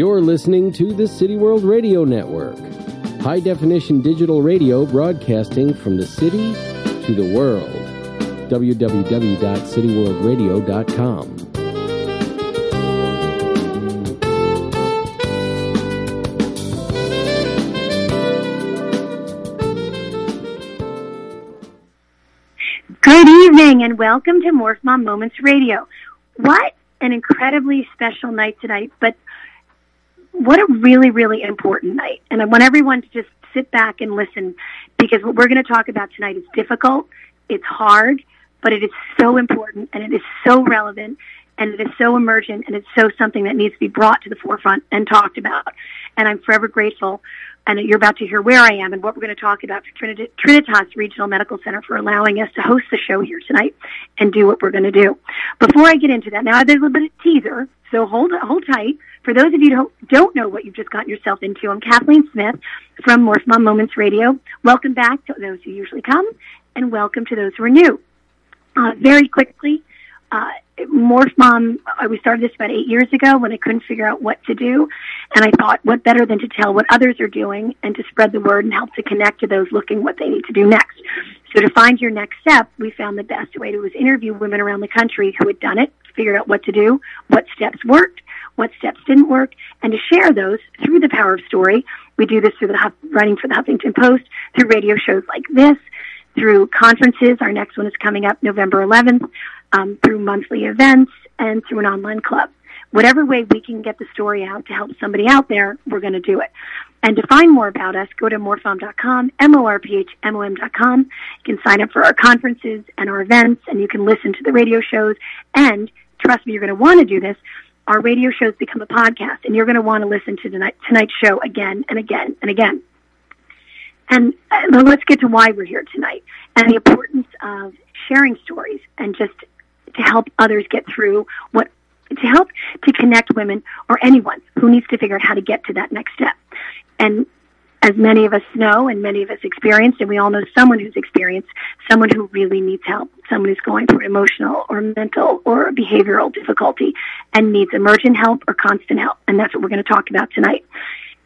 You're listening to the City World Radio Network, high definition digital radio broadcasting from the city to the world. www.cityworldradio.com. Good evening and welcome to Morph Mom Moments Radio. What an incredibly special night tonight, but what a really, really important night. And I want everyone to just sit back and listen because what we're going to talk about tonight is difficult, it's hard, but it is so important and it is so relevant and it is so emergent and it's so something that needs to be brought to the forefront and talked about. And I'm forever grateful. And you're about to hear where I am and what we're going to talk about for Trinitas Regional Medical Center for allowing us to host the show here tonight and do what we're going to do. Before I get into that, now there's a little bit of teaser, so hold hold tight. For those of you who don't know what you've just gotten yourself into, I'm Kathleen Smith from Morph Mom Moments Radio. Welcome back to those who usually come, and welcome to those who are new. Uh, very quickly, uh, Morph Mom, uh, we started this about eight years ago when I couldn't figure out what to do. And I thought, what better than to tell what others are doing and to spread the word and help to connect to those looking what they need to do next. So to find your next step, we found the best way to was interview women around the country who had done it, figured out what to do, what steps worked, what steps didn't work, and to share those through the power of story. We do this through the writing for the Huffington Post, through radio shows like this, through conferences. Our next one is coming up November 11th um, through monthly events and through an online club. Whatever way we can get the story out to help somebody out there, we're going to do it. And to find more about us, go to morphmom.com, M-O-R-P-H-M-O-M.com. You can sign up for our conferences and our events, and you can listen to the radio shows. And trust me, you're going to want to do this. Our radio shows become a podcast, and you're going to want to listen to tonight, tonight's show again and again and again. And uh, let's get to why we're here tonight and the importance of sharing stories and just to help others get through what to help to connect women or anyone who needs to figure out how to get to that next step. And as many of us know and many of us experienced, and we all know someone who's experienced, someone who really needs help, someone who's going through emotional or mental or behavioral difficulty and needs emergent help or constant help. And that's what we're going to talk about tonight.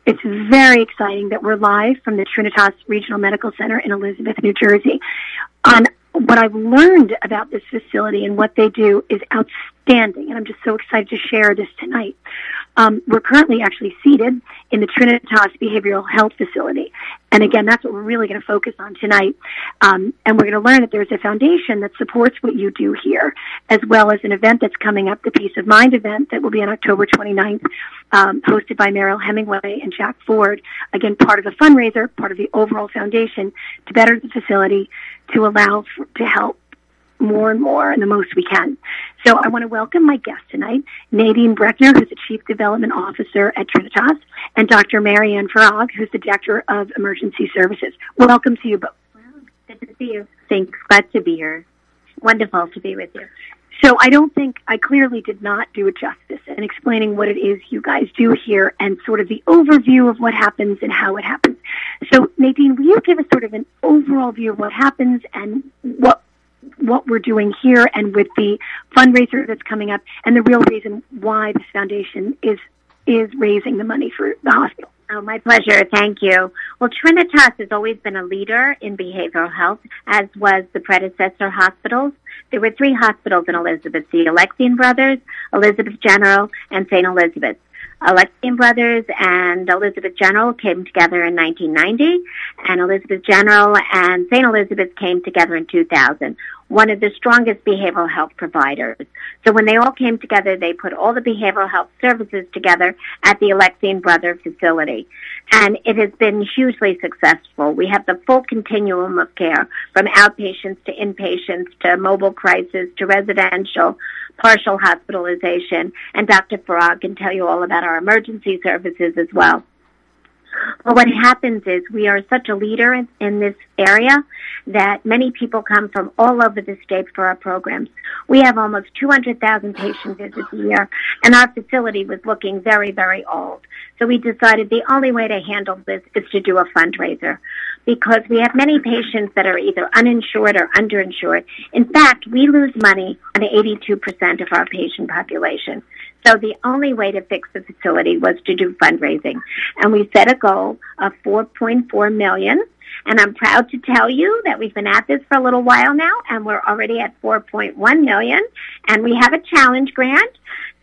It's very exciting that we're live from the Trinitas Regional Medical Center in Elizabeth, New Jersey. On what I've learned about this facility and what they do is outstanding, and I'm just so excited to share this tonight. Um, we're currently actually seated in the Trinitas Behavioral Health Facility, and again, that's what we're really going to focus on tonight. Um, and we're going to learn that there's a foundation that supports what you do here, as well as an event that's coming up, the Peace of Mind event that will be on October 29th, um, hosted by Mariel Hemingway and Jack Ford. Again, part of a fundraiser, part of the overall foundation to better the facility, to allow for, to help more and more and the most we can. So I want to welcome my guest tonight, Nadine Breckner, who's the Chief Development Officer at Trinitas, and Dr. Marianne Farag, who's the Director of Emergency Services. Welcome to you both. Good to see you. Thanks. Glad to be here. Wonderful to be with you. So I don't think I clearly did not do it justice in explaining what it is you guys do here and sort of the overview of what happens and how it happens. So Nadine, will you give us sort of an overall view of what happens and what what we're doing here and with the fundraiser that's coming up and the real reason why this foundation is is raising the money for the hospital. Oh, my pleasure. Thank you. Well, Trinitas has always been a leader in behavioral health, as was the predecessor hospitals. There were three hospitals in Elizabeth, the Alexian Brothers, Elizabeth General, and St. Elizabeth. Alexian Brothers and Elizabeth General came together in 1990, and Elizabeth General and St. Elizabeth came together in 2000 one of the strongest behavioral health providers. So when they all came together, they put all the behavioral health services together at the Alexian Brother facility. And it has been hugely successful. We have the full continuum of care from outpatients to inpatients to mobile crisis to residential, partial hospitalization. And Dr. Farag can tell you all about our emergency services as well. Well, what happens is we are such a leader in, in, this area that many people come from all over the state for our programs. We have almost 200,000 patient visits a year, and our facility was looking very, very old. So we decided the only way to handle this is to do a fundraiser. because we have many patients that are either uninsured or underinsured. In fact, we lose money on 82% of our patient population. So the only way to fix the facility was to do fundraising. And we set a goal of 4.4 million. And I'm proud to tell you that we've been at this for a little while now and we're already at 4.1 million and we have a challenge grant.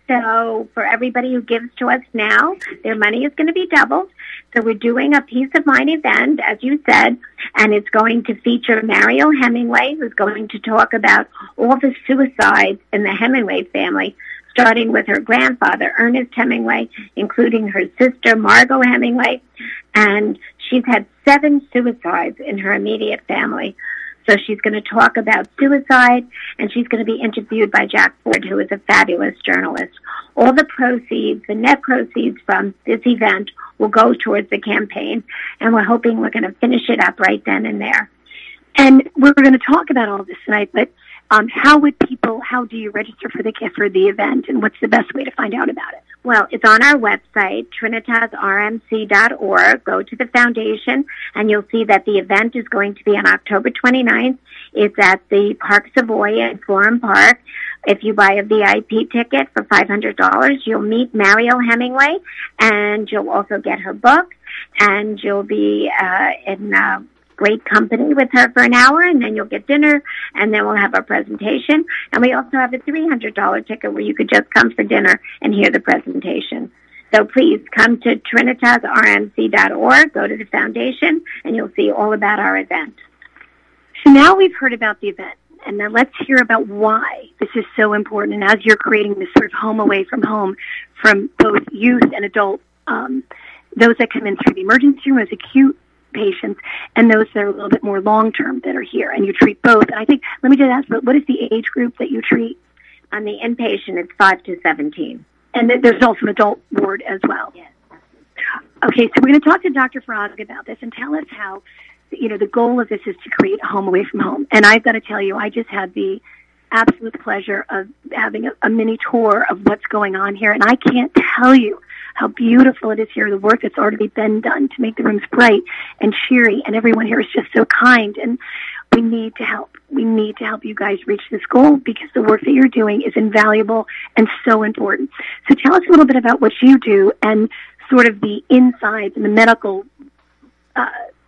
So for everybody who gives to us now, their money is going to be doubled. So we're doing a peace of mind event, as you said, and it's going to feature Mariel Hemingway, who's going to talk about all the suicides in the Hemingway family starting with her grandfather, Ernest Hemingway, including her sister, Margaux Hemingway. And she's had seven suicides in her immediate family. So she's going to talk about suicide and she's going to be interviewed by Jack Ford, who is a fabulous journalist. All the proceeds, the net proceeds from this event will go towards the campaign and we're hoping we're going to finish it up right then and there. And we're going to talk about all this tonight, but um, how would people, how do you register for the for the event, and what's the best way to find out about it? Well, it's on our website, trinitasrmc.org. Go to the foundation, and you'll see that the event is going to be on October 29th. It's at the Park Savoy in Florham Park. If you buy a VIP ticket for $500, you'll meet Mariel Hemingway, and you'll also get her book, and you'll be uh, in uh, great company with her for an hour and then you'll get dinner and then we'll have our presentation. And we also have a $300 ticket where you could just come for dinner and hear the presentation. So please come to trinitasrmc.org, go to the foundation, and you'll see all about our event. So now we've heard about the event, and now let's hear about why this is so important. And as you're creating this sort of home away from home from both youth and adult, um, those that come in through the emergency room as acute patients and those that are a little bit more long term that are here, and you treat both. And I think, let me just ask, what is the age group that you treat? On the inpatient, it's 5 to 17. And there's also an adult ward as well. Yes. Okay, so we're going to talk to Dr. Farag about this and tell us how, you know, the goal of this is to create a home away from home. And I've got to tell you, I just had the absolute pleasure of having a, a mini tour of what's going on here. And I can't tell you how beautiful it is here, the work that's already been done to make the rooms bright and cheery, and everyone here is just so kind. And we need to help. We need to help you guys reach this goal because the work that you're doing is invaluable and so important. So tell us a little bit about what you do and sort of the insides and the medical uh,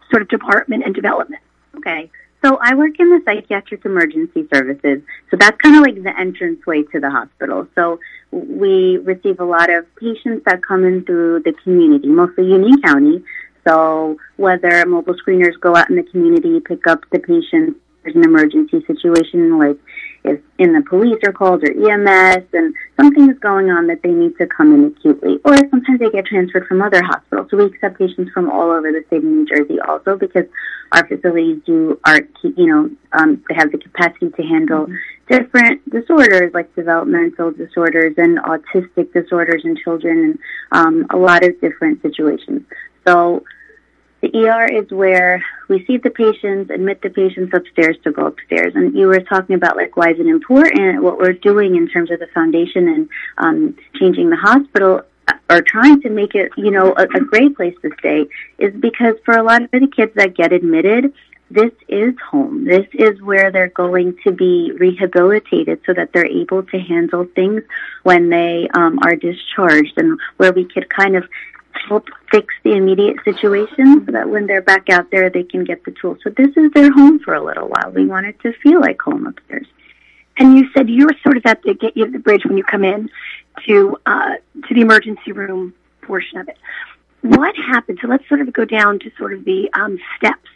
sort of department and development. Okay. So I work in the psychiatric emergency services. So that's kind of like the entrance way to the hospital. So we receive a lot of patients that come in through the community, mostly Union County. So whether mobile screeners go out in the community, pick up the patients, there's an emergency situation like if in the police are called or EMS and something is going on that they need to come in acutely. Or sometimes they get transferred from other hospitals. So we accept patients from all over the state of New Jersey also because our facilities do are you know um, they have the capacity to handle mm-hmm. different disorders like developmental disorders and autistic disorders in children and um, a lot of different situations. So the ER is where we see the patients, admit the patients upstairs to go upstairs. And you were talking about like why is it important? What we're doing in terms of the foundation and um, changing the hospital or trying to make it, you know, a, a great place to stay is because for a lot of the kids that get admitted, this is home. This is where they're going to be rehabilitated so that they're able to handle things when they um, are discharged and where we could kind of help fix the immediate situation so that when they're back out there, they can get the tools. So this is their home for a little while. We want it to feel like home upstairs. And you said you're sort of at the get you the bridge when you come in to uh, to the emergency room portion of it. What happens? So let's sort of go down to sort of the um, steps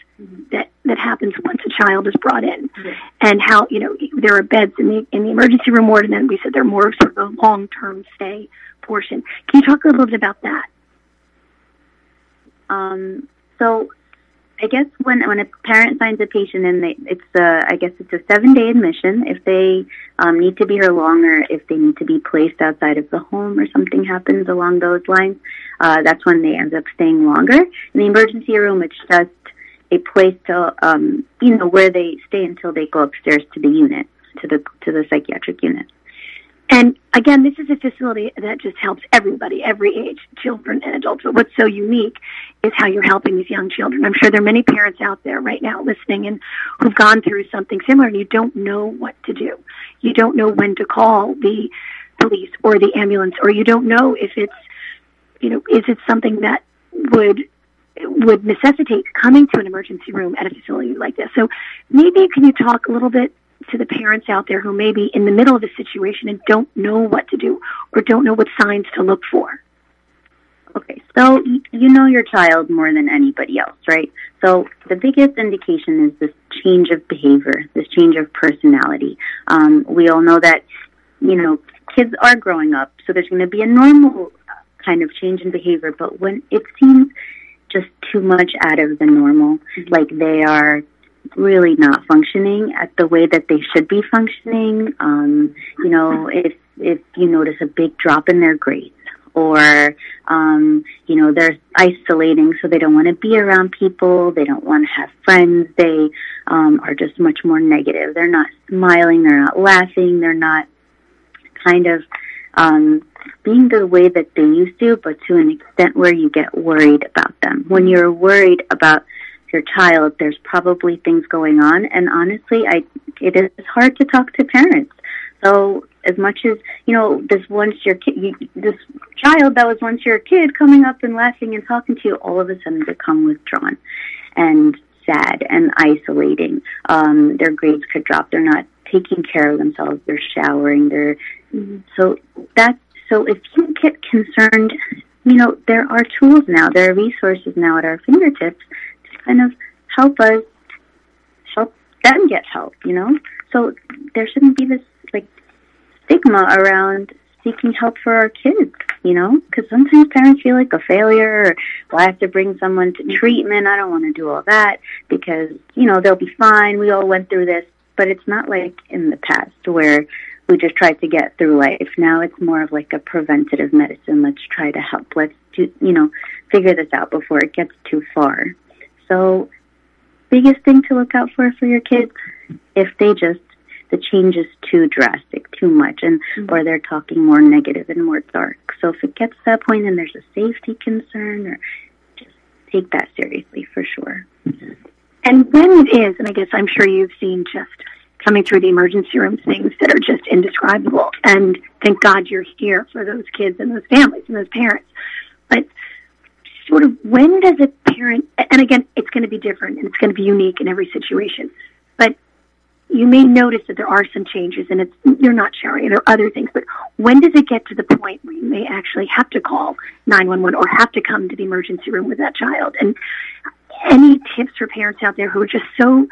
that that happens once a child is brought in, mm-hmm. and how you know there are beds in the in the emergency room ward, and then we said they're more sort of a long term stay portion. Can you talk a little bit about that? Um, so I guess when when a parent signs a patient in, they, it's a I guess it's a seven day admission. If they um, need to be here longer, if they need to be placed outside of the home or something happens along those lines, uh, that's when they end up staying longer. In the emergency room, it's just a place to um, you know where they stay until they go upstairs to the unit to the to the psychiatric unit. And again, this is a facility that just helps everybody, every age, children and adults. But what's so unique is how you're helping these young children. I'm sure there are many parents out there right now listening and who've gone through something similar and you don't know what to do. You don't know when to call the police or the ambulance or you don't know if it's, you know, is it something that would would necessitate coming to an emergency room at a facility like this. So maybe can you talk a little bit to the parents out there who may be in the middle of a situation and don't know what to do or don't know what signs to look for? Okay, so you know your child more than anybody else, right? So the biggest indication is this change of behavior, this change of personality. Um, we all know that, you know, kids are growing up, so there's going to be a normal kind of change in behavior, but when it seems just too much out of the normal, mm-hmm. like they are really not functioning at the way that they should be functioning. Um, you know, if if you notice a big drop in their grades, or um, you know they're isolating, so they don't want to be around people. They don't want to have friends. They um, are just much more negative. They're not smiling. They're not laughing. They're not kind of um, being the way that they used to, but to an extent where you get worried about them. When you're worried about your child, there's probably things going on. And honestly, I it is hard to talk to parents. So as much as you know, this once your kid, this child that was once your kid coming up and laughing and talking to you, all of a sudden become withdrawn and sad and isolating. Um, their grades could drop. They're not taking care of themselves. They're showering. They're so that's so if you get concerned, you know there are tools now. There are resources now at our fingertips kind of help us help them get help, you know? So there shouldn't be this like stigma around seeking help for our kids, you know? Because sometimes parents feel like a failure or, well, I have to bring someone to treatment. I don't want to do all that because, you know, they'll be fine. We all went through this. But it's not like in the past where we just tried to get through life. Now it's more of like a preventative medicine. Let's try to help. Let's do, you know, figure this out before it gets too far. So, biggest thing to look out for for your kids if they just the change is too drastic, too much, and mm-hmm. or they're talking more negative and more dark. So if it gets to that point and there's a safety concern, or just take that seriously for sure. And when it is, and I guess I'm sure you've seen just coming through the emergency room things that are just indescribable. And thank God you're here for those kids and those families and those parents. But sort of when does a parent, and again, it's going to be different and it's going to be unique in every situation, but you may notice that there are some changes and it's, you're not showering or other things, but when does it get to the point where you may actually have to call 911 or have to come to the emergency room with that child? And any tips for parents out there who are just so,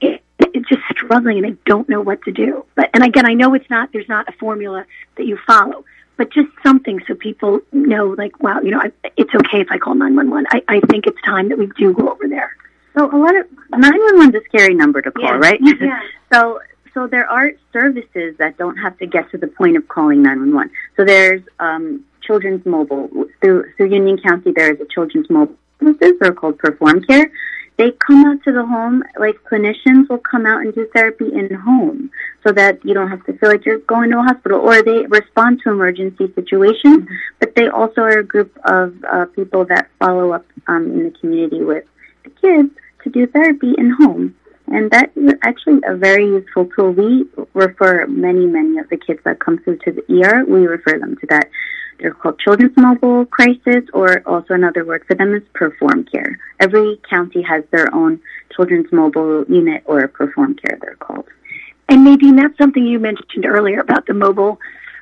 it, it's just struggling and they don't know what to do. But, and again, I know it's not, there's not a formula that you follow, but just something so people know, like, wow, you know, I, it's okay if I call 911. I, I think it's time that we do go over there. So a lot of 911 is a scary number to call, yeah. right? Yeah. so so there are services that don't have to get to the point of calling 911. So there's um, Children's Mobile through through Union County. There is a Children's Mobile services. They're called Perform Care, they come out to the home, like clinicians will come out and do therapy in home so that you don't have to feel like you're going to a hospital or they respond to emergency situations, but they also are a group of uh, people that follow up um, in the community with the kids to do therapy in home. And that is actually a very useful tool. We refer many, many of the kids that come through to the ER, we refer them to that they're called Children's Mobile Crisis, or also another word for them is Perform Care. Every county has their own Children's Mobile Unit or Perform Care, they're called. And Nadine, that's something you mentioned earlier about the mobile.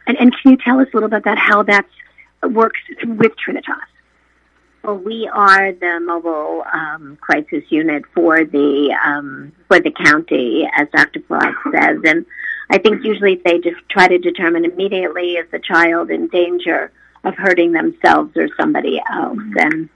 And, and can you tell us a little about that, how that works with Trinitas? Well, we are the mobile um, crisis unit for the um, for the county, as Dr. Flood says, and I think usually they just try to determine immediately is the child in danger of hurting themselves or somebody else. And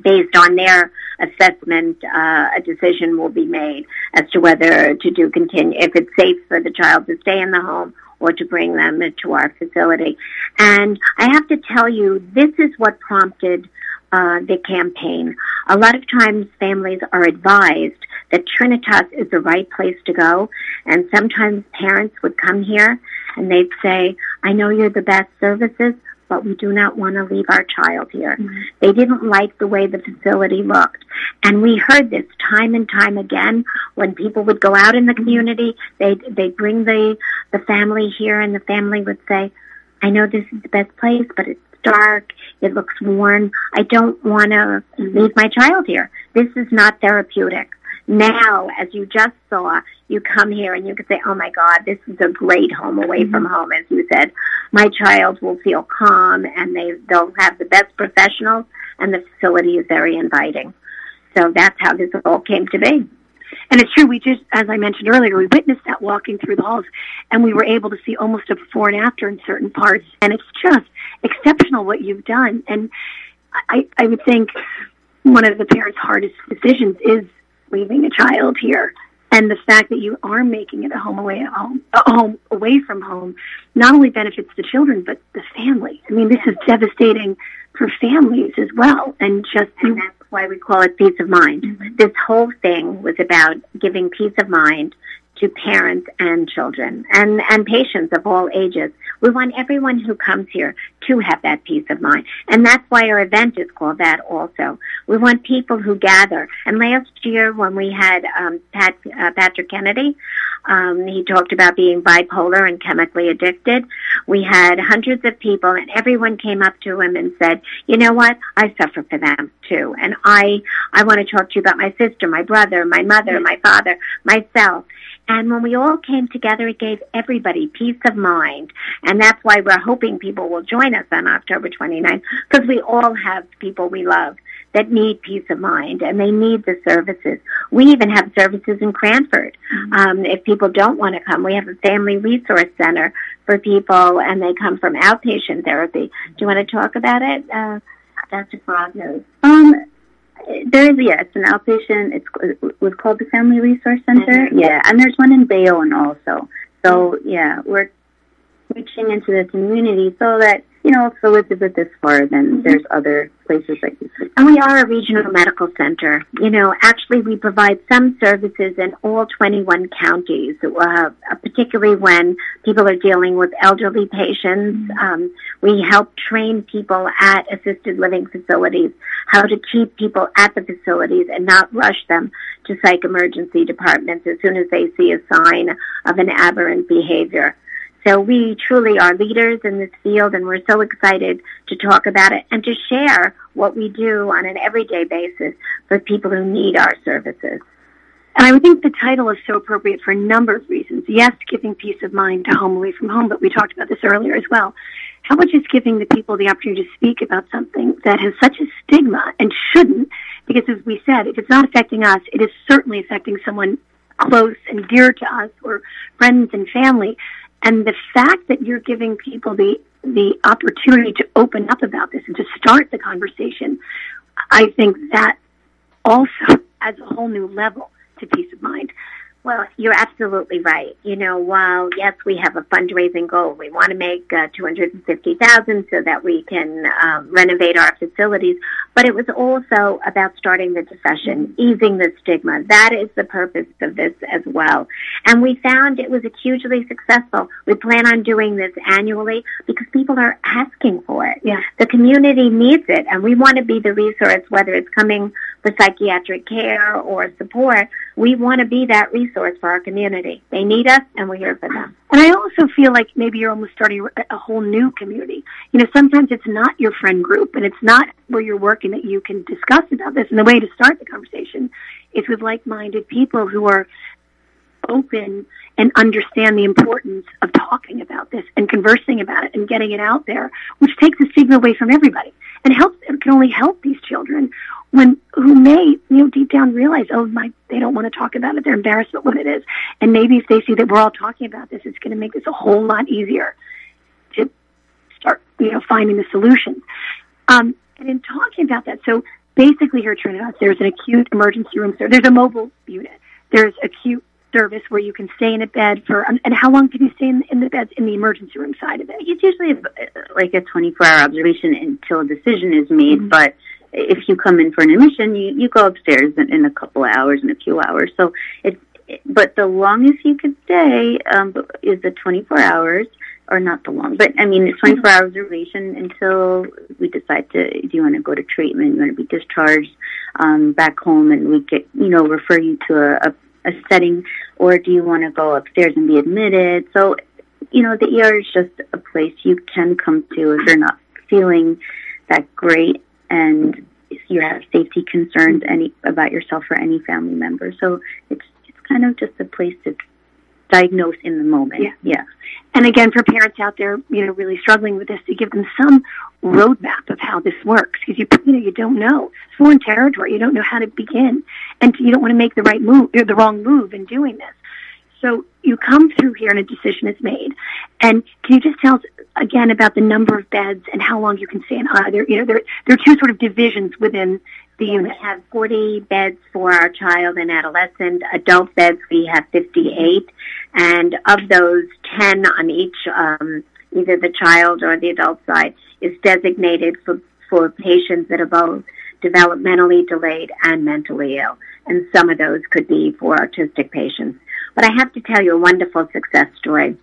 based on their assessment, uh, a decision will be made as to whether to do continue, if it's safe for the child to stay in the home or to bring them to our facility. And I have to tell you, this is what prompted uh, the campaign. A lot of times families are advised that Trinitas is the right place to go, and sometimes parents would come here and they'd say, I know you're the best services, but we do not want to leave our child here. Mm-hmm. They didn't like the way the facility looked. And we heard this time and time again when people would go out in the community, they'd, they'd bring the, the family here and the family would say, I know this is the best place, but it's dark. It looks worn. I don't want to leave my child here. This is not therapeutic. Now, as you just saw, you come here and you can say, oh my God, this is a great home away mm-hmm. from home, as you said. My child will feel calm and they, they'll have the best professionals and the facility is very inviting. So that's how this all came to be. And it's true, we just, as I mentioned earlier, we witnessed that walking through the halls and we were able to see almost a before and after in certain parts. And it's just exceptional what you've done. And I, I would think one of the parents' hardest decisions is leaving a child here. And the fact that you are making it a home away at home, a home away from home, not only benefits the children but the family. I mean, this is devastating for families as well, and just and that's why we call it peace of mind. Mm-hmm. This whole thing was about giving peace of mind to parents and children and, and patients of all ages. We want everyone who comes here to have that peace of mind. And that's why our event is called that also. We want people who gather. And last year when we had um, Pat, uh, Patrick Kennedy, um, he talked about being bipolar and chemically addicted. We had hundreds of people and everyone came up to him and said, you know what? I suffer for them too. And I, I want to talk to you about my sister, my brother, my mother, my father, myself. And when we all came together, it gave everybody peace of mind. And that's why we're hoping people will join us on October 29th, because we all have people we love that need peace of mind and they need the services. We even have services in Cranford. Mm-hmm. Um, if people don't want to come, we have a family resource center for people and they come from outpatient therapy. Do you want to talk about it? Uh, Dr. Frognos. Um, there is, yeah, it's an outpatient. It's it was called the Family Resource Center. Mm-hmm. Yeah, and there's one in Bayonne also. So yeah, we're reaching into the community so that you know, if Elizabeth is far, then mm-hmm. there's other places like this. And we are a regional medical center. You know, actually, we provide some services in all 21 counties, uh, particularly when people are dealing with elderly patients. Mm-hmm. Um, we help train people at assisted living facilities how to keep people at the facilities and not rush them to psych emergency departments as soon as they see a sign of an aberrant behavior. So we truly are leaders in this field and we're so excited to talk about it and to share what we do on an everyday basis for people who need our services. And I think the title is so appropriate for a number of reasons. Yes, giving peace of mind to home away from home, but we talked about this earlier as well. How much is giving the people the opportunity to speak about something that has such a stigma and shouldn't? Because as we said, if it's not affecting us, it is certainly affecting someone close and dear to us or friends and family. And the fact that you're giving people the the opportunity to open up about this and to start the conversation, I think that also adds a whole new level to peace of mind. Well, you're absolutely right. You know, while yes, we have a fundraising goal, we want to make uh, two hundred and fifty thousand so that we can uh, renovate our facilities. But it was also about starting the discussion, easing the stigma. That is the purpose of this as well. And we found it was hugely successful. We plan on doing this annually because people are asking for it. Yeah. The community needs it, and we want to be the resource, whether it's coming for psychiatric care or support. We want to be that resource for our community. They need us, and we're here for them. And I also feel like maybe you're almost starting a whole new community. You know, sometimes it's not your friend group, and it's not where you're working that you can discuss about this. And the way to start the conversation is with like-minded people who are open and understand the importance of talking about this and conversing about it and getting it out there, which takes the stigma away from everybody and helps, it can only help these children when who may you know deep down realize oh my they don't want to talk about it they're embarrassed about what it is. And maybe if they see that we're all talking about this it's going to make this a whole lot easier to start you know finding the solutions um, and in talking about that so basically here at Trinitas there's an acute emergency room there's a mobile unit. There's acute service where you can stay in a bed for and how long can you stay in, in the beds in the emergency room side of it it's usually like a 24 hour observation until a decision is made mm-hmm. but if you come in for an admission, you, you go upstairs in, in a couple of hours, in a few hours. So it's, but the longest you could stay um, is the 24 hours, or not the long, but I mean, it's 24 hour observation until we decide to, do you want to go to treatment, you want to be discharged um, back home, and we get, you know, refer you to a, a, a setting, or do you want to go upstairs and be admitted? So, you know, the ER is just a place you can come to if you're not feeling that great and you have safety concerns any about yourself or any family member. So it's it's kind of just a place to diagnose in the moment. Yeah. yeah. And again, for parents out there, you know, really struggling with this, to give them some roadmap of how this works, because you, you know, you don't know. It's foreign territory. You don't know how to begin, and you don't want to make the right move, or the wrong move in doing this. So you come through here and a decision is made. And can you just tell us again about the number of beds and how long you can stay in either? You know, there, there are two sort of divisions within the unit. Have 40 beds for our child and adolescent. Adult beds, we have 58. And of those, 10 on each, um, either the child or the adult side, is designated for, for patients that are both developmentally delayed and mentally ill. And some of those could be for autistic patients. But I have to tell you a wonderful success story.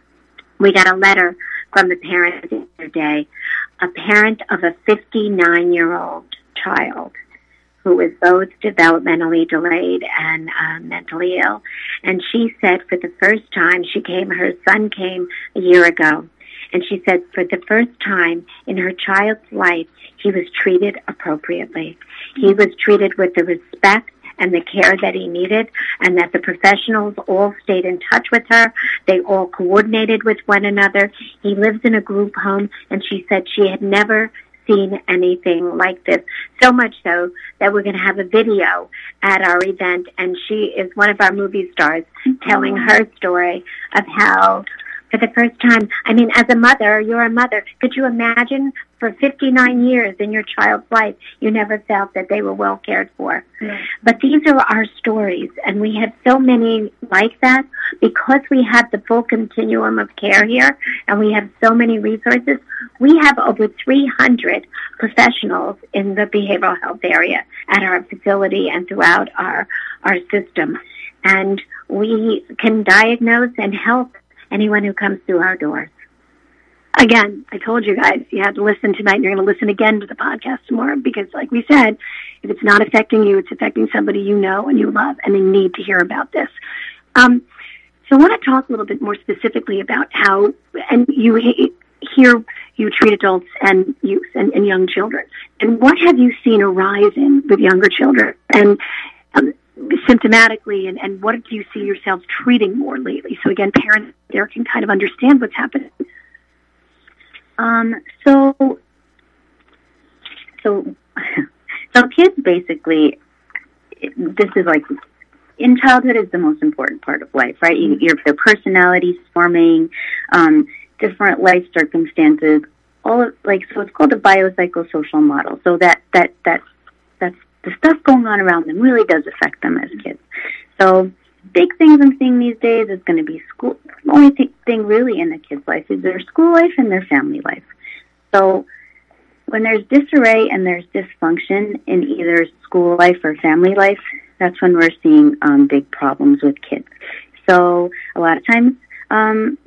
We got a letter from the parent the other day, a parent of a 59 year old child who was both developmentally delayed and uh, mentally ill. And she said for the first time, she came, her son came a year ago, and she said for the first time in her child's life, he was treated appropriately. He was treated with the respect and the care that he needed and that the professionals all stayed in touch with her. They all coordinated with one another. He lives in a group home and she said she had never seen anything like this. So much so that we're going to have a video at our event and she is one of our movie stars mm-hmm. telling her story of how for the first time. I mean, as a mother, you're a mother. Could you imagine for 59 years in your child's life, you never felt that they were well cared for? But these are our stories, and we have so many like that because we have the full continuum of care here, and we have so many resources. We have over 300 professionals in the behavioral health area at our facility and throughout our our system, and we can diagnose and help anyone who comes through our doors. Again, I told you guys you had to listen tonight. And you're going to listen again to the podcast tomorrow because, like we said, if it's not affecting you, it's affecting somebody you know and you love, and they need to hear about this. Um, so, I want to talk a little bit more specifically about how, and you here you treat adults and youth and, and young children. And what have you seen arise in with younger children? And um, symptomatically and, and what do you see yourselves treating more lately? So again, parents there can kind of understand what's happening. Um, so, so, so kids basically, this is like, in childhood is the most important part of life, right? You, your, their personalities forming, um, different life circumstances, all of, like, so it's called the biopsychosocial model. So that, that, that, that's the stuff going on around them really does affect them as kids. So big things I'm seeing these days is going to be school. The only th- thing really in a kid's life is their school life and their family life. So when there's disarray and there's dysfunction in either school life or family life, that's when we're seeing um, big problems with kids. So a lot of times, um,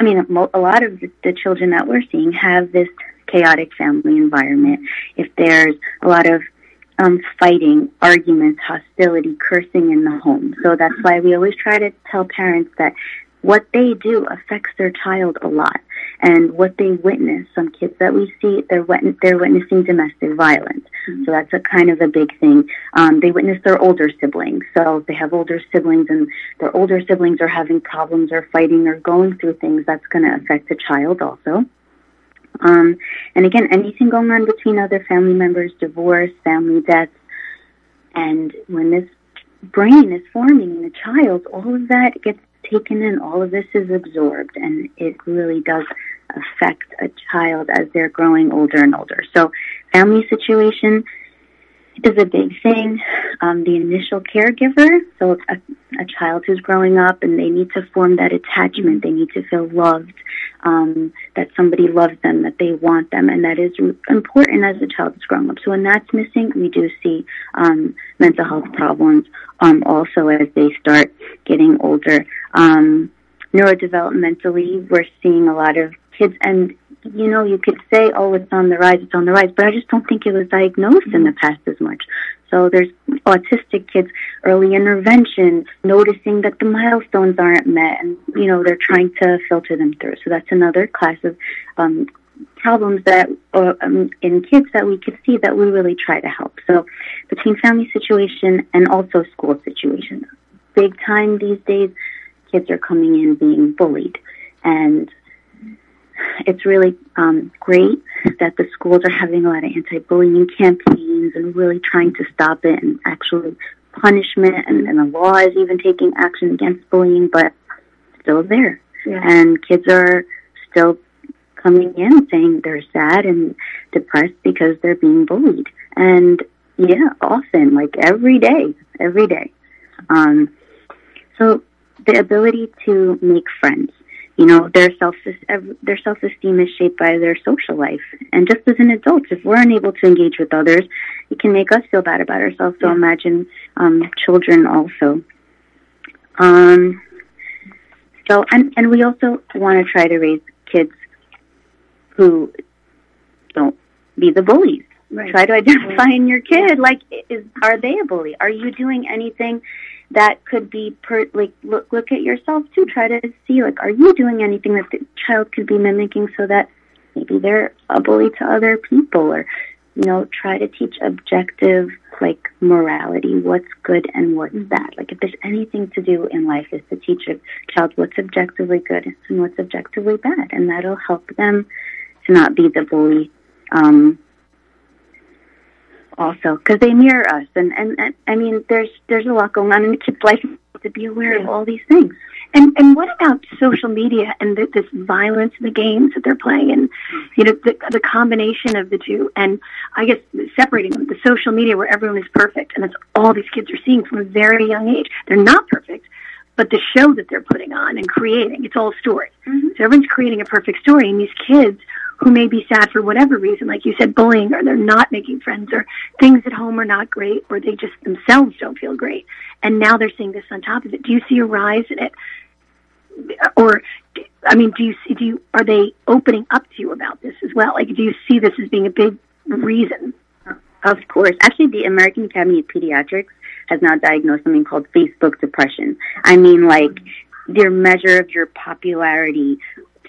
I mean, a lot of the children that we're seeing have this chaotic family environment. If there's a lot of um, fighting, arguments, hostility, cursing in the home. So that's why we always try to tell parents that what they do affects their child a lot. And what they witness, some kids that we see, they're, wit- they're witnessing domestic violence. Mm-hmm. So that's a kind of a big thing. Um, they witness their older siblings. So they have older siblings and their older siblings are having problems or fighting or going through things, that's going to affect the child also. Um, and again, anything going on between other family members, divorce, family deaths, and when this brain is forming in the child, all of that gets taken in, all of this is absorbed, and it really does affect a child as they're growing older and older. So, family situation is a big thing. Um, the initial caregiver, so a a child who's growing up and they need to form that attachment. They need to feel loved, um, that somebody loves them, that they want them, and that is important as a child is growing up. So when that's missing, we do see um, mental health problems um, also as they start getting older. Um, neurodevelopmentally, we're seeing a lot of kids, and you know, you could say, oh, it's on the rise, it's on the rise, but I just don't think it was diagnosed in the past as much. So there's autistic kids, early intervention, noticing that the milestones aren't met, and you know they're trying to filter them through. So that's another class of um, problems that uh, um, in kids that we could see that we really try to help. So between family situation and also school situation, big time these days, kids are coming in being bullied, and it's really um, great that the schools are having a lot of anti-bullying campaigns and really trying to stop it and actually punishment and, and the law is even taking action against bullying, but still there. Yeah. And kids are still coming in saying they're sad and depressed because they're being bullied. And yeah, often, like every day, every day. Um, so the ability to make friends you know their self their self esteem is shaped by their social life. And just as an adult if we're unable to engage with others it can make us feel bad about ourselves. So yeah. imagine um, children also. Um, so and and we also want to try to raise kids who don't be the bullies. Right. try to identify in your kid like is are they a bully? Are you doing anything that could be per, like look look at yourself too. Try to see like are you doing anything that the child could be mimicking so that maybe they're a bully to other people or you know try to teach objective like morality what's good and what's mm-hmm. bad like if there's anything to do in life is to teach a child what's objectively good and what's objectively bad and that'll help them to not be the bully um also because they mirror us and, and and I mean there's there's a lot going on in a kid's life to be aware yeah. of all these things. And and what about social media and the, this violence, in the games that they're playing, and you know the the combination of the two, and I guess separating them, the social media where everyone is perfect, and that's all these kids are seeing from a very young age. They're not perfect, but the show that they're putting on and creating, it's all a story. Mm-hmm. So everyone's creating a perfect story, and these kids who may be sad for whatever reason, like you said, bullying, or they're not making friends, or things at home are not great, or they just themselves don't feel great. And now they're seeing this on top of it. Do you see a rise in it? Or, I mean, do you see, do you, are they opening up to you about this as well? Like, do you see this as being a big reason? Of course. Actually, the American Academy of Pediatrics has now diagnosed something called Facebook depression. I mean, like, their measure of your popularity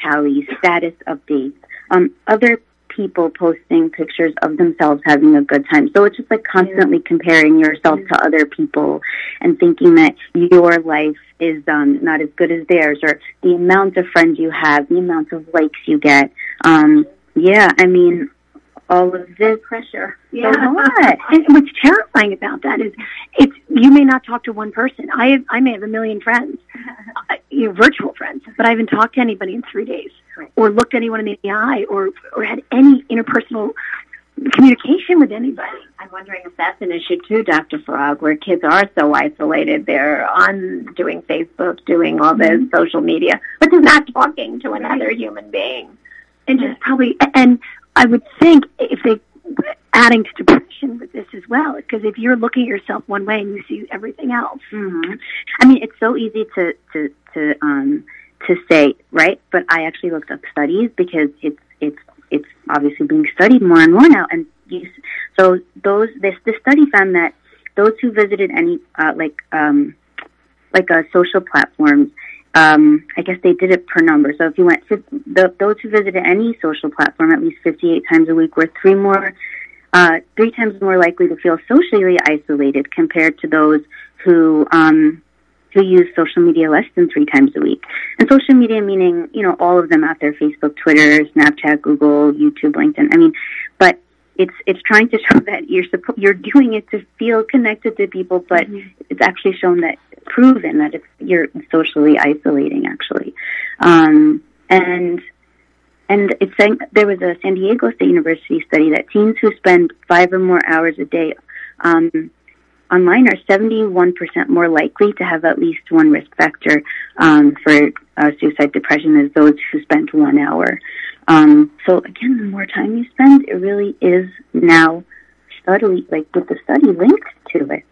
tally, status updates, um, other people posting pictures of themselves having a good time. So it's just like constantly comparing yourself to other people and thinking that your life is um, not as good as theirs or the amount of friends you have, the amount of likes you get. Um, yeah, I mean, all of this pressure. Yeah. and what's terrifying about that is it's you may not talk to one person. I have, I may have a million friends, uh, you know, virtual friends, but I haven't talked to anybody in three days, right. or looked anyone in the eye, or or had any interpersonal communication with anybody. I'm wondering if that's an issue too, Dr. Farag, where kids are so isolated. They're on doing Facebook, doing all this mm-hmm. social media, but they're not talking to another human being. And just probably, and I would think if they adding to depression with this as well, because if you're looking at yourself one way and you see everything else. Mm-hmm. I mean, it's so easy to to to um to say, right? But I actually looked up studies because it's it's it's obviously being studied more and more now, and you, so those this this study found that those who visited any uh, like um like a uh, social platforms um, I guess they did it per number. So if you went, the, those who visited any social platform at least 58 times a week were three more, uh, three times more likely to feel socially isolated compared to those who, um, who use social media less than three times a week. And social media meaning, you know, all of them out there, Facebook, Twitter, Snapchat, Google, YouTube, LinkedIn. I mean, but it's it's trying to show that you're suppo- you're doing it to feel connected to people, but mm-hmm. it's actually shown that proven that it's you're socially isolating actually, um, and and it's saying there was a San Diego State University study that teens who spend five or more hours a day um, online are 71% more likely to have at least one risk factor um, for uh, suicide depression as those who spent one hour. Um, so again, the more time you spend, it really is now study, like with the study linked to it.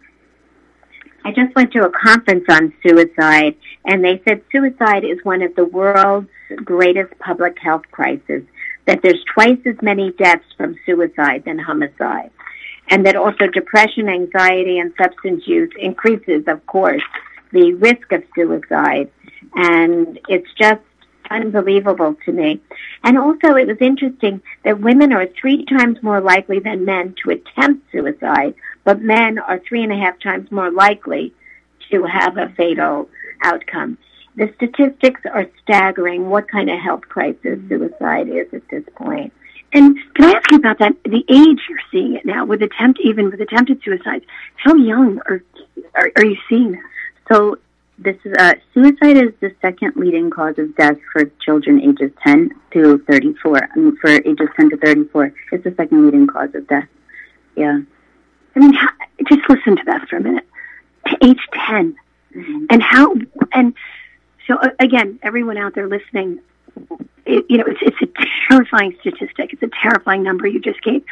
I just went to a conference on suicide, and they said suicide is one of the world's greatest public health crises. That there's twice as many deaths from suicide than homicide, and that also depression, anxiety, and substance use increases, of course, the risk of suicide. And it's just unbelievable to me. And also, it was interesting that women are three times more likely than men to attempt suicide, but men are three and a half times more likely to have a fatal outcome. The statistics are staggering what kind of health crisis suicide is at this point. And can I ask you about that? The age you're seeing it now with attempt, even with attempted suicides. How young are are, are you seeing? So this is uh, suicide is the second leading cause of death for children ages 10 to 34. I mean, for ages 10 to 34, it's the second leading cause of death. Yeah. I mean, how, just listen to that for a minute. To age 10, mm-hmm. and how and so uh, again, everyone out there listening, it, you know, it's it's a terrifying statistic. It's a terrifying number you just gave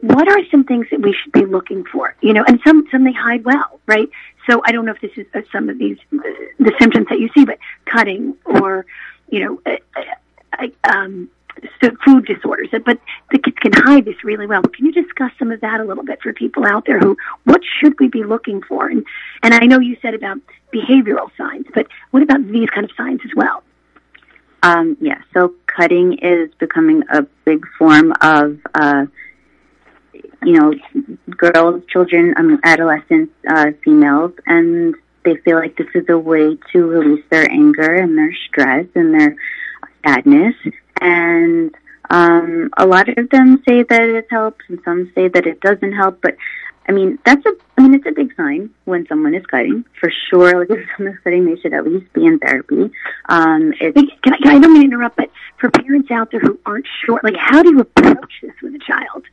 what are some things that we should be looking for? You know, and some some they hide well, right? So I don't know if this is uh, some of these uh, the symptoms that you see, but cutting or you know, uh, um, food disorders. But the kids can hide this really well. Can you discuss some of that a little bit for people out there who what should we be looking for? And and I know you said about behavioral signs, but what about these kind of signs as well? Um, yeah, so cutting is becoming a big form of uh, you know, girls, children, um, adolescents, uh, females, and they feel like this is a way to release their anger and their stress and their sadness. And um, a lot of them say that it helps, and some say that it doesn't help. But I mean, that's a, I mean, it's a big sign when someone is cutting for sure. Like if someone's cutting, they should at least be in therapy. Um, it's, can I, can I don't mean to interrupt, but for parents out there who aren't sure, like how do you approach this with a child?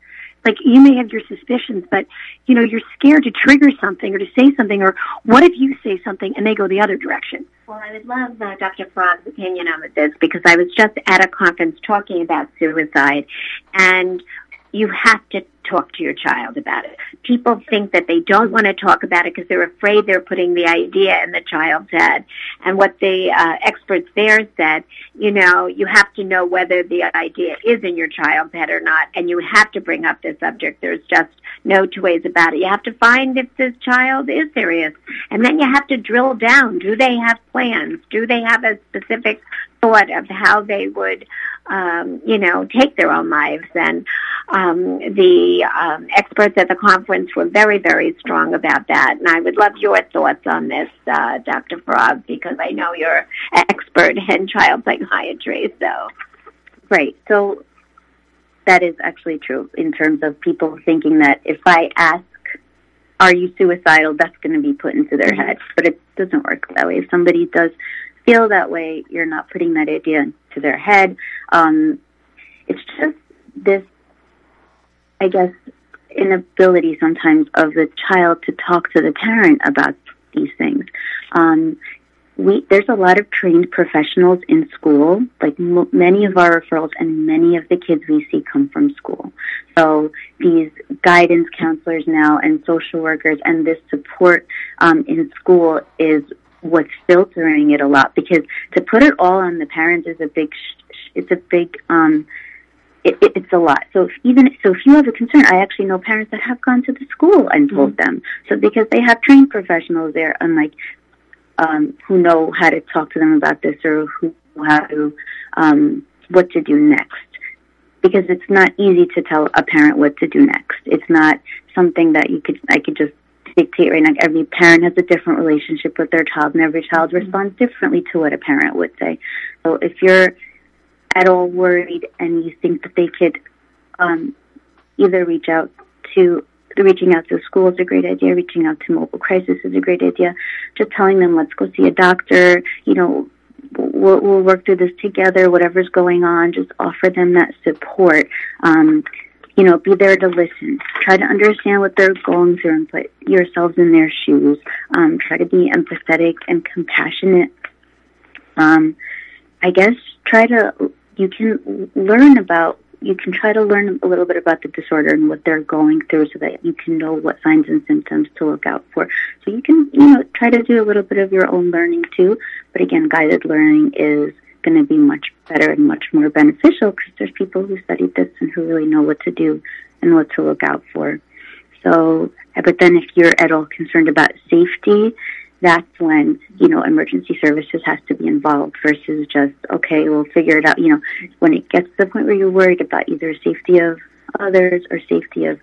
Like you may have your suspicions, but you know, you're scared to trigger something or to say something, or what if you say something and they go the other direction? Well, I would love uh, Dr. Farag's opinion on this because I was just at a conference talking about suicide, and you have to talk to your child about it. People think that they don't want to talk about it because they're afraid they're putting the idea in the child's head. And what the uh, experts there said, you know, you have to know whether the idea is in your child's head or not, and you have to bring up the subject. There's just no two ways about it. You have to find if this child is serious, and then you have to drill down. Do they have plans? Do they have a specific thought of how they would um, you know, take their own lives. And um, the um, experts at the conference were very, very strong about that. And I would love your thoughts on this, uh, Dr. Farag, because I know you're an expert in child psychiatry. So, right. So that is actually true in terms of people thinking that if I ask are you suicidal? That's going to be put into their mm-hmm. head, but it doesn't work that way. If somebody does feel that way, you're not putting that idea into their head. Um, it's just this, I guess, inability sometimes of the child to talk to the parent about these things. Um, we, there's a lot of trained professionals in school. Like m- many of our referrals and many of the kids we see come from school. So these guidance counselors now and social workers and this support um, in school is what's filtering it a lot because to put it all on the parents is a big sh- it's a big um it, it, it's a lot. So if even so, if you have a concern, I actually know parents that have gone to the school and told mm-hmm. them. So because they have trained professionals there, unlike um, who know how to talk to them about this or who know how to um, what to do next. Because it's not easy to tell a parent what to do next. It's not something that you could I could just dictate right now. Every parent has a different relationship with their child, and every child mm-hmm. responds differently to what a parent would say. So if you're at all worried and you think that they could um, either reach out to reaching out to school is a great idea. Reaching out to mobile crisis is a great idea. Just telling them, let's go see a doctor. You know, we'll, we'll work through this together. Whatever's going on, just offer them that support. Um, you know, be there to listen. Try to understand what they're going through and put yourselves in their shoes. Um, try to be empathetic and compassionate. Um, I guess try to, you can learn about, you can try to learn a little bit about the disorder and what they're going through so that you can know what signs and symptoms to look out for. So you can, you know, try to do a little bit of your own learning too. But again, guided learning is going to be much better and much more beneficial because there's people who studied this and who really know what to do and what to look out for. So, but then if you're at all concerned about safety, that's when, you know, emergency services has to be involved versus just, okay, we'll figure it out. You know, when it gets to the point where you're worried about either safety of others or safety of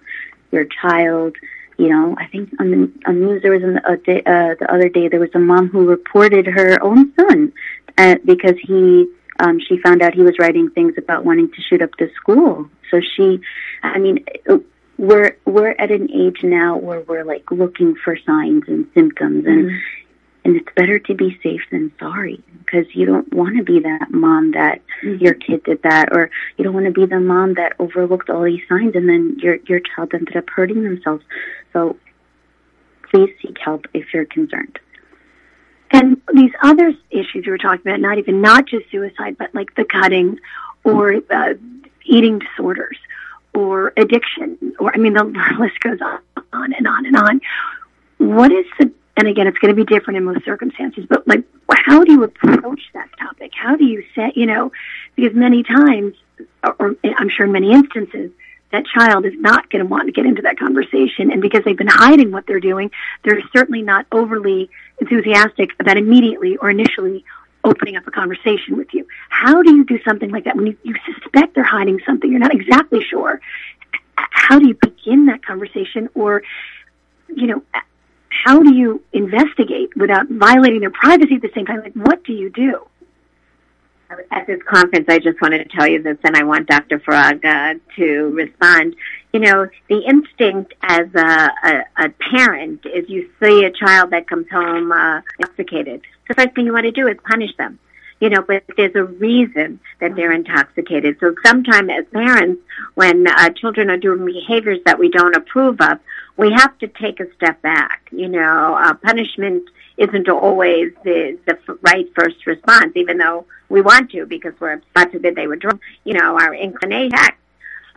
your child, you know, I think on the on the news there was an, a day, uh, the other day there was a mom who reported her own son uh, because he um, she found out he was writing things about wanting to shoot up the school. So she, I mean, we're we're at an age now where we're like looking for signs and symptoms, and mm-hmm. and it's better to be safe than sorry because you don't want to be that mom that mm-hmm. your kid did that, or you don't want to be the mom that overlooked all these signs and then your your child ended up hurting themselves. So please seek help if you're concerned. And these other issues you were talking about, not even not just suicide, but like the cutting or uh, eating disorders or addiction, or I mean, the list goes on and on and on. What is the, and again, it's going to be different in most circumstances, but like, how do you approach that topic? How do you set, you know, because many times, or I'm sure in many instances, that child is not going to want to get into that conversation. And because they've been hiding what they're doing, they're certainly not overly enthusiastic about immediately or initially opening up a conversation with you. How do you do something like that when you, you suspect they're hiding something? You're not exactly sure. How do you begin that conversation or, you know, how do you investigate without violating their privacy at the same time? Like, what do you do? At this conference, I just wanted to tell you this, and I want Dr. Farag uh, to respond. You know, the instinct as a, a, a parent is you see a child that comes home uh, intoxicated. The first thing you want to do is punish them. You know, but there's a reason that they're intoxicated. So sometimes as parents, when uh, children are doing behaviors that we don't approve of, we have to take a step back. You know, uh, punishment isn't always the the right first response, even though we want to because we're God forbid they were drunk. You know, our inclination.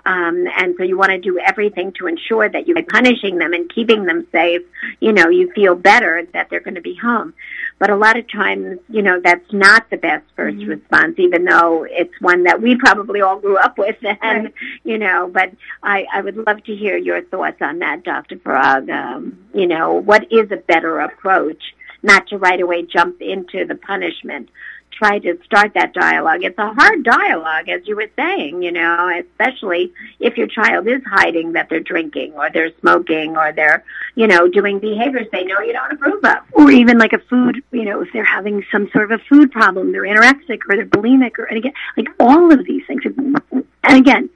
Um, and so you want to do everything to ensure that you by punishing them and keeping them safe, you know, you feel better that they're going to be home. But a lot of times, you know, that's not the best 1st mm-hmm. response, even though it's one that we probably all grew up with. And, right. you know, but I, I would love to hear your thoughts on that, Dr. Farag. Um, you know, what is a better approach? Not to right away jump into the punishment. Try to start that dialogue. It's a hard dialogue, as you were saying, you know, especially if your child is hiding that they're drinking or they're smoking or they're, you know, doing behaviors they know you don't approve of. Or even like a food, you know, if they're having some sort of a food problem, they're anorexic or they're bulimic or, and again, like all of these things. And again,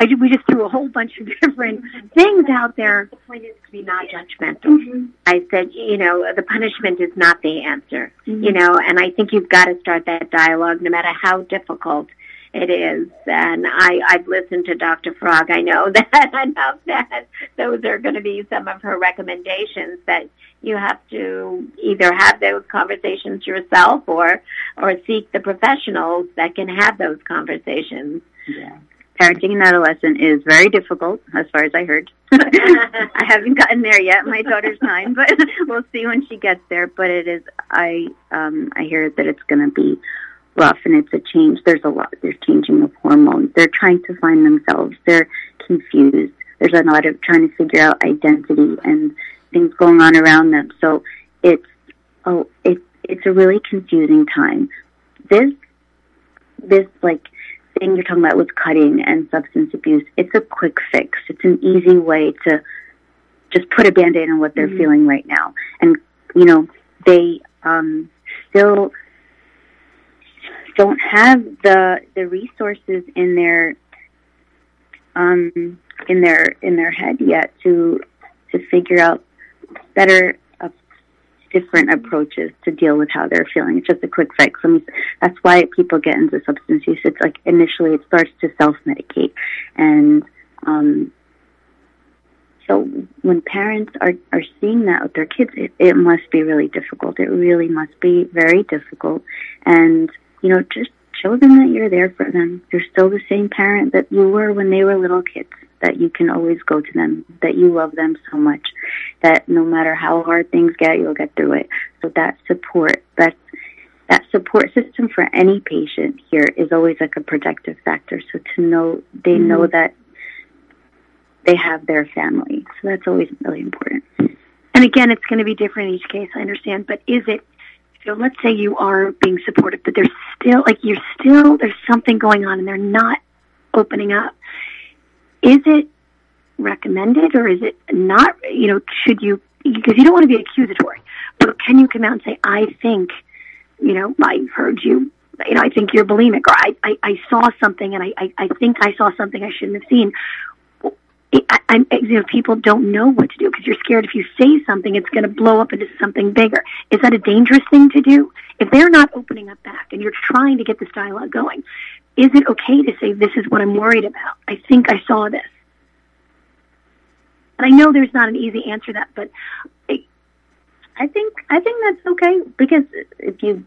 I, we just threw a whole bunch of different things out there. The point is to be not judgmental. Mm-hmm. I said, you know, the punishment is not the answer, mm-hmm. you know, and I think you've got to start that dialogue no matter how difficult it is. And I, I've listened to Dr. Farag. I know that, I know that those are going to be some of her recommendations that you have to either have those conversations yourself or, or seek the professionals that can have those conversations. Yeah parenting an adolescent is very difficult, as far as I heard. I haven't gotten there yet. My daughter's nine, but we'll see when she gets there. But it is. I um, I hear that it's going to be rough, and it's a change. There's a lot. There's changing of hormones. They're trying to find themselves. They're confused. There's a lot of trying to figure out identity and things going on around them. So it's oh, it it's a really confusing time. This this like thing you're talking about with cutting and substance abuse, it's a quick fix. It's an easy way to just put a band-aid on what they're mm-hmm. feeling right now. And, you know, they um, still don't have the the resources in their um, in their in their head yet to to figure out better different approaches to deal with how they're feeling. It's just a quick fix. I mean, that's why people get into substance use. It's like initially it starts to self medicate, and Um, so when parents are, are seeing that with their kids, it, it must be really difficult. It really must be very difficult. And, you know, just show them that you're there for them. You're still the same parent that you were when they were little kids, that you can always go to them, that you love them so much, that no matter how hard things get, you'll get through it. So that support, that that support system for any patient here is always like a protective factor. So to know, they mm-hmm. know that they have their family. So that's always really important. And again, it's going to be different in each case, I understand, but is it, so let's say you are being supported, but there's still, like you're still, there's something going on and they're not opening up. Is it recommended or is it not, you know, should you, because you don't want to be accusatory, but can you come out and say, I think, you know, I heard you you know, I think you're bulimic, or I, I, I saw something and I, I, I think I saw something I shouldn't have seen. I, I, you know, people don't know what to do because you're scared if you say something, it's going to blow up into something bigger. Is that a dangerous thing to do? If they're not opening up back and you're trying to get this dialogue going, is it okay to say, this is what I'm worried about? I think I saw this. And I know there's not an easy answer to that, but I, I think, I think that's okay because if you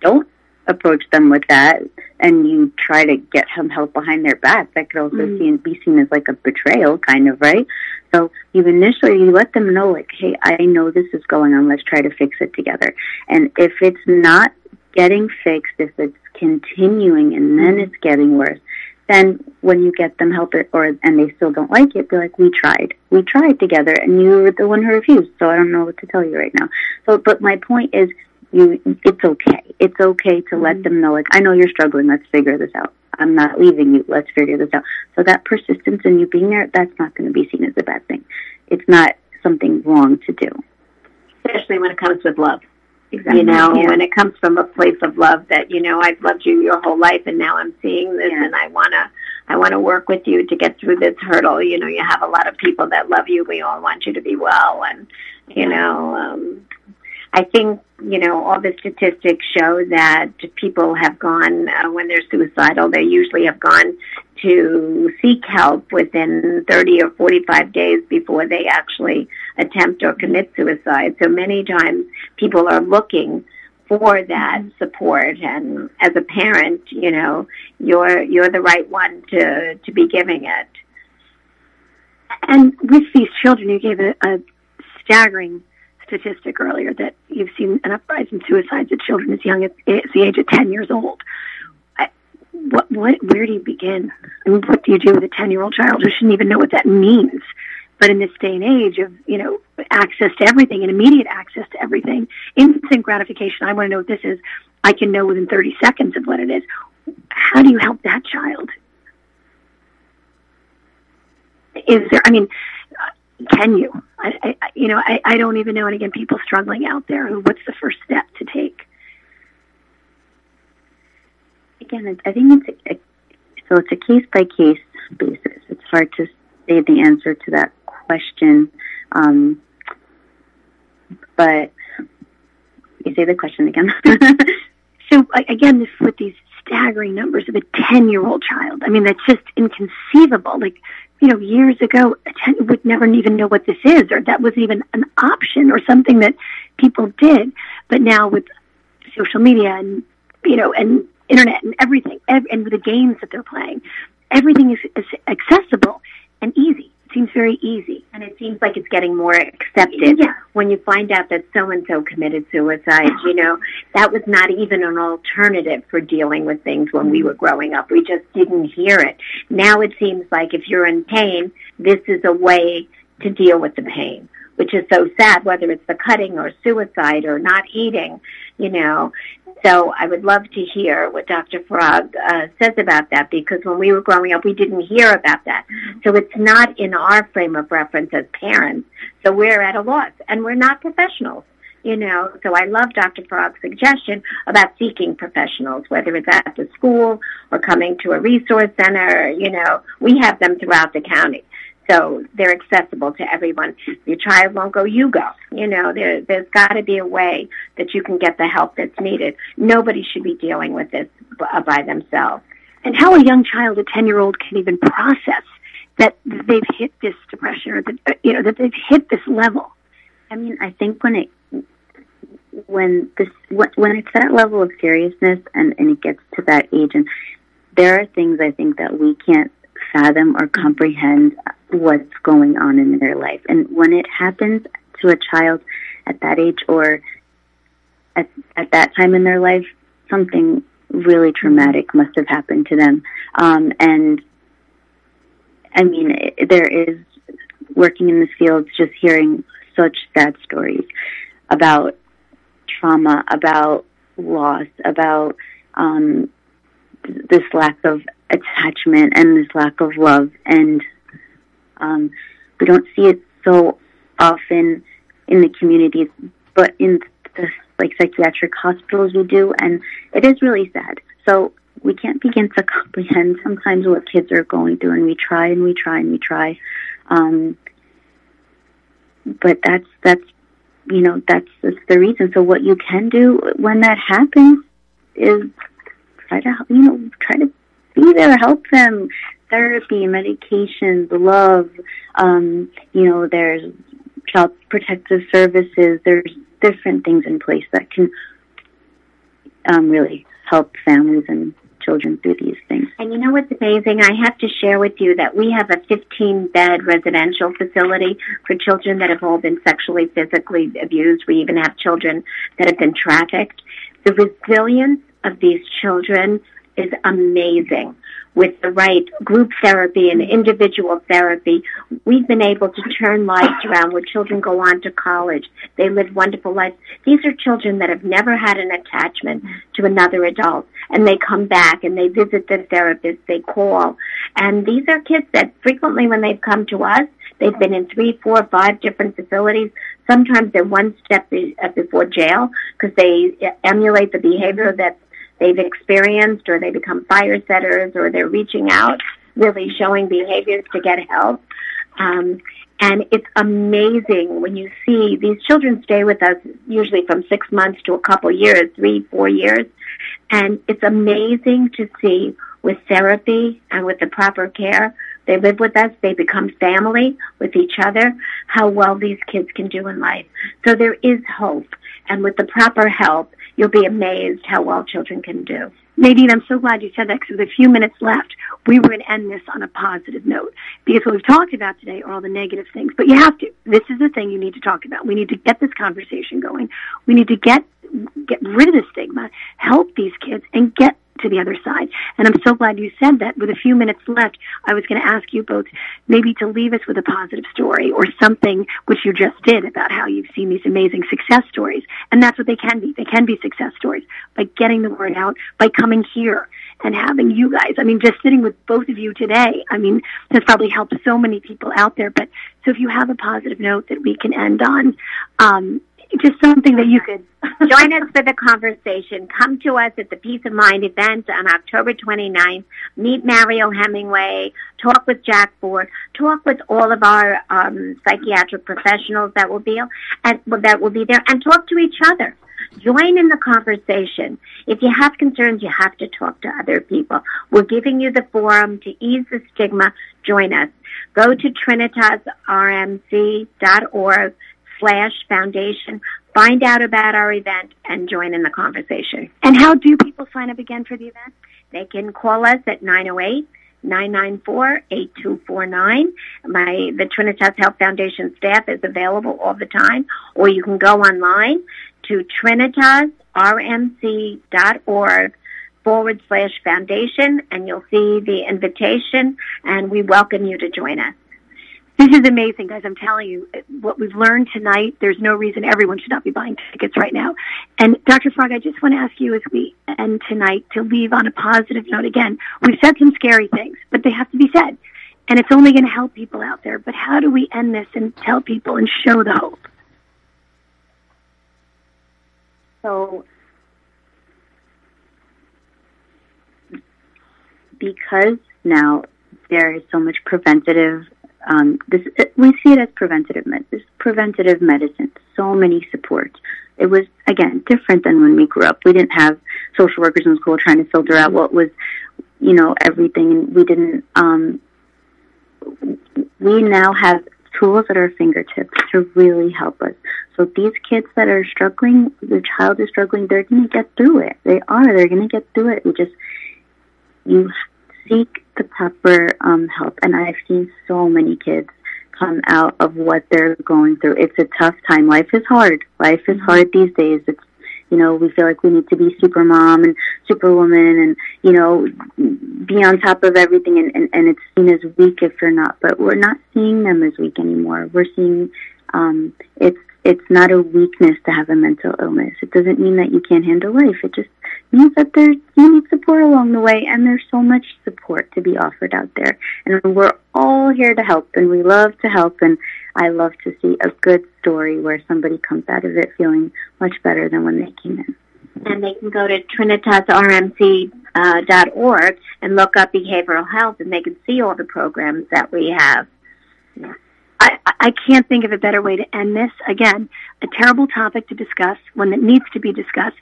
don't approach them with that and you try to get some help behind their back, that could also mm. be seen as like a betrayal, kind of, right? So you initially you let them know, like, hey, I know this is going on. Let's try to fix it together. And if it's not getting fixed, if it's continuing and then mm. it's getting worse, then when you get them help it or and they still don't like it, be like, we tried, we tried together, and you were the one who refused. So I don't know what to tell you right now. So, but my point is, you it's okay. It's okay to let mm-hmm. them know like I know you're struggling, let's figure this out. I'm not leaving you, let's figure this out. So that persistence in you being there, that's not going to be seen as a bad thing. It's not something wrong to do. Especially when it comes with love. Exactly. You know, yeah. when it comes from a place of love that, you know, I've loved you your whole life and now I'm seeing this yeah. and I want to I want to work with you to get through this hurdle. You know, you have a lot of people that love you. We all want you to be well and you know, um I think, you know, all the statistics show that people have gone, uh, when they're suicidal, they usually have gone to seek help within 30 or 45 days before they actually attempt or commit suicide. So many times people are looking for that support and as a parent, you know, you're you're the right one to to be giving it. And with these children you gave a, a staggering statistic earlier that you've seen an uprise in suicides of children as young as, as the age of 10 years old. I, what, what, where do you begin? I mean, what do you do with a 10 year old child who shouldn't even know what that means? But in this day and age of, you know, access to everything and immediate access to everything, instant gratification, I want to know what this is. I can know within 30 seconds of what it is. How do you help that child? Is there, I mean, can you? I, I you know, I, I don't even know. And again, people struggling out there. What's the first step to take? Again, I think it's a, so it's a case by case basis. It's hard to say the answer to that question. Um, but you say the question again. so again, this with these staggering numbers of a 10 year old child. I mean, that's just inconceivable. Like, you know, years ago, a 10 would never even know what this is, or that wasn't even an option or something that people did. But now with social media and, you know, and internet and everything, and with the games that they're playing, everything is, is accessible and easy It seems very easy. And it seems like it's getting more accepted. Yeah. When you find out that so and so committed suicide, you know, that was not even an alternative for dealing with things when we were growing up. We just didn't hear it. Now it seems like if you're in pain, this is a way to deal with the pain which is so sad, whether it's the cutting or suicide or not eating, you know. So I would love to hear what Dr. Farag uh, says about that because when we were growing up, we didn't hear about that. So it's not in our frame of reference as parents. So we're at a loss and we're not professionals. You know, so I love Dr. Farag's suggestion about seeking professionals, whether it's at the school or coming to a resource center. You know, we have them throughout the county. So they're accessible to everyone. Your child won't go, you go. You know, there, there's got to be a way that you can get the help that's needed. Nobody should be dealing with this uh, by themselves. And how a young child, a 10 year old, can even process that they've hit this depression or that uh, you know that they've hit this level? I mean, I think when it when this when it's that level of seriousness and and it gets to that age and there are things I think that we can't fathom or comprehend what's going on in their life. And when it happens to a child at that age or at, at that time in their life, something really traumatic must have happened to them. Um, and I mean, it, there is working in the fields, just hearing such sad stories about trauma, about loss, about um, this lack of attachment and this lack of love. And um, we don't see it so often in the communities, but in the like psychiatric hospitals we do, and it is really sad. So we can't begin to comprehend sometimes what kids are going through, and we try and we try and we try. Um, but that's that's you know that's, that's the reason. So what you can do when that happens is try to you know try to be there, help them. Therapy, medications, love. Um, you know, there's child protective services. There's different things in place that can um, really help families and children through these things. And you know what's amazing? I have to share with you that we have a 15 bed residential facility for children that have all been sexually, physically abused. We even have children that have been trafficked. The resilience of these children is amazing with the right group therapy and individual therapy, we've been able to turn lives around where children go on to college. They live wonderful lives. These are children that have never had an attachment to another adult and they come back and they visit the therapist, they call. And these are kids that frequently when they've come to us, they've been in three, four, five different facilities. Sometimes they're one step uh, before jail because they emulate the behavior that they've experienced or they become fire setters or they're reaching out, really showing behaviors to get help. Um, and it's amazing when you see these children stay with us usually from six months to a couple years, three, four years. And it's amazing to see with therapy and with the proper care, they live with us, they become family with each other, how well these kids can do in life. So there is hope. And with the proper help, you'll be amazed how well children can do. Nadine, I'm so glad you said that because with a few minutes left, we were going to end this on a positive note because what we've talked about today are all the negative things. But you have to. This is the thing you need to talk about. We need to get this conversation going. We need to get get rid of the stigma, help these kids, and get to the other side. And I'm so glad you said that. With a few minutes left, I was going to ask you both maybe to leave us with a positive story or something which you just did about how you've seen these amazing success stories. And that's what they can be. They can be success stories by getting the word out, by coming here and having you guys. I mean, just sitting with both of you today, I mean, has probably helped so many people out there. But so if you have a positive note that we can end on, um, just something that you could join us for the conversation. Come to us at the Peace of Mind event on October 29th. Meet Mariel Hemingway. Talk with Jack Ford. Talk with all of our um, psychiatric professionals that will be and that will be there, and talk to each other. Join in the conversation. If you have concerns, you have to talk to other people. We're giving you the forum to ease the stigma. Join us. Go to trinitasrmc.org slash foundation. Find out about our event and join in the conversation. And how do people sign up again for the event? They can call us at 908 994 8249. My, the Trinitas Health Foundation staff is available all the time, or you can go online to trinitasrmc.org forward slash foundation and you'll see the invitation and we welcome you to join us. This is amazing, guys. I'm telling you, what we've learned tonight, there's no reason everyone should not be buying tickets right now. And Dr. Farag, I just want to ask you as we end tonight to leave on a positive note. Again, we've said some scary things, but they have to be said. And it's only going to help people out there. But how do we end this and tell people and show the hope? So, because now there is so much preventative um, this we see it as preventative medicine. Preventative medicine. So many supports. It was again different than when we grew up. We didn't have social workers in school trying to filter out what was, you know, everything, we didn't. Um, we now have tools at our fingertips to really help us. So these kids that are struggling, the child is struggling, they're going to get through it. They are. They're going to get through it. You just, you seek the proper um, help. And I've seen so many kids come out of what they're going through. It's a tough time. Life is hard. Life is hard these days. It's you know, we feel like we need to be super mom and superwoman and, you know, be on top of everything and, and, and it's seen as weak if you're not. But we're not seeing them as weak anymore. We're seeing um it's it's not a weakness to have a mental illness. It doesn't mean that you can't handle life. It just means that there's you need support along the way and there's so much support to be offered out there. And we're all here to help and we love to help and I love to see a good story where somebody comes out of it feeling much better than when they came in. And they can go to trinitasrmc.org uh, and look up behavioral health and they can see all the programs that we have. Yeah. I, I can't think of a better way to end this. Again, a terrible topic to discuss, one that needs to be discussed.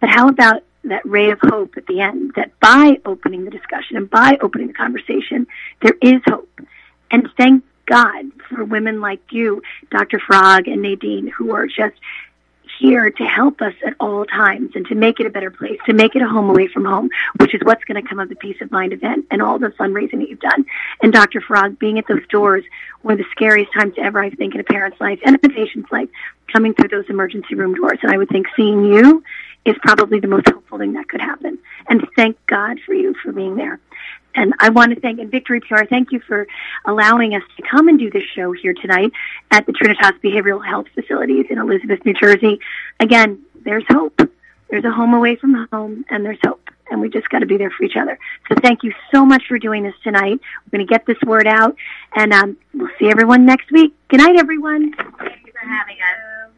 But how about that ray of hope at the end? That by opening the discussion and by opening the conversation, there is hope. And thank God for women like you, Dr. Farag and Nadine, who are just here to help us at all times and to make it a better place, to make it a home away from home, which is what's going to come of the Peace of Mind event and all the fundraising that you've done. And Dr. Farag being at those doors, one of the scariest times ever, I think, in a parent's life and a patient's life, coming through those emergency room doors. And I would think seeing you is probably the most helpful thing that could happen. And thank God for you for being there. And I want to thank, and Victory PR, thank you for allowing us to come and do this show here tonight at the Trinitas Behavioral Health Facilities in Elizabeth, New Jersey. Again, there's hope. There's a home away from home, and there's hope. And we just got to be there for each other. So thank you so much for doing this tonight. We're going to get this word out, and um, we'll see everyone next week. Good night, everyone. Thank you for having us.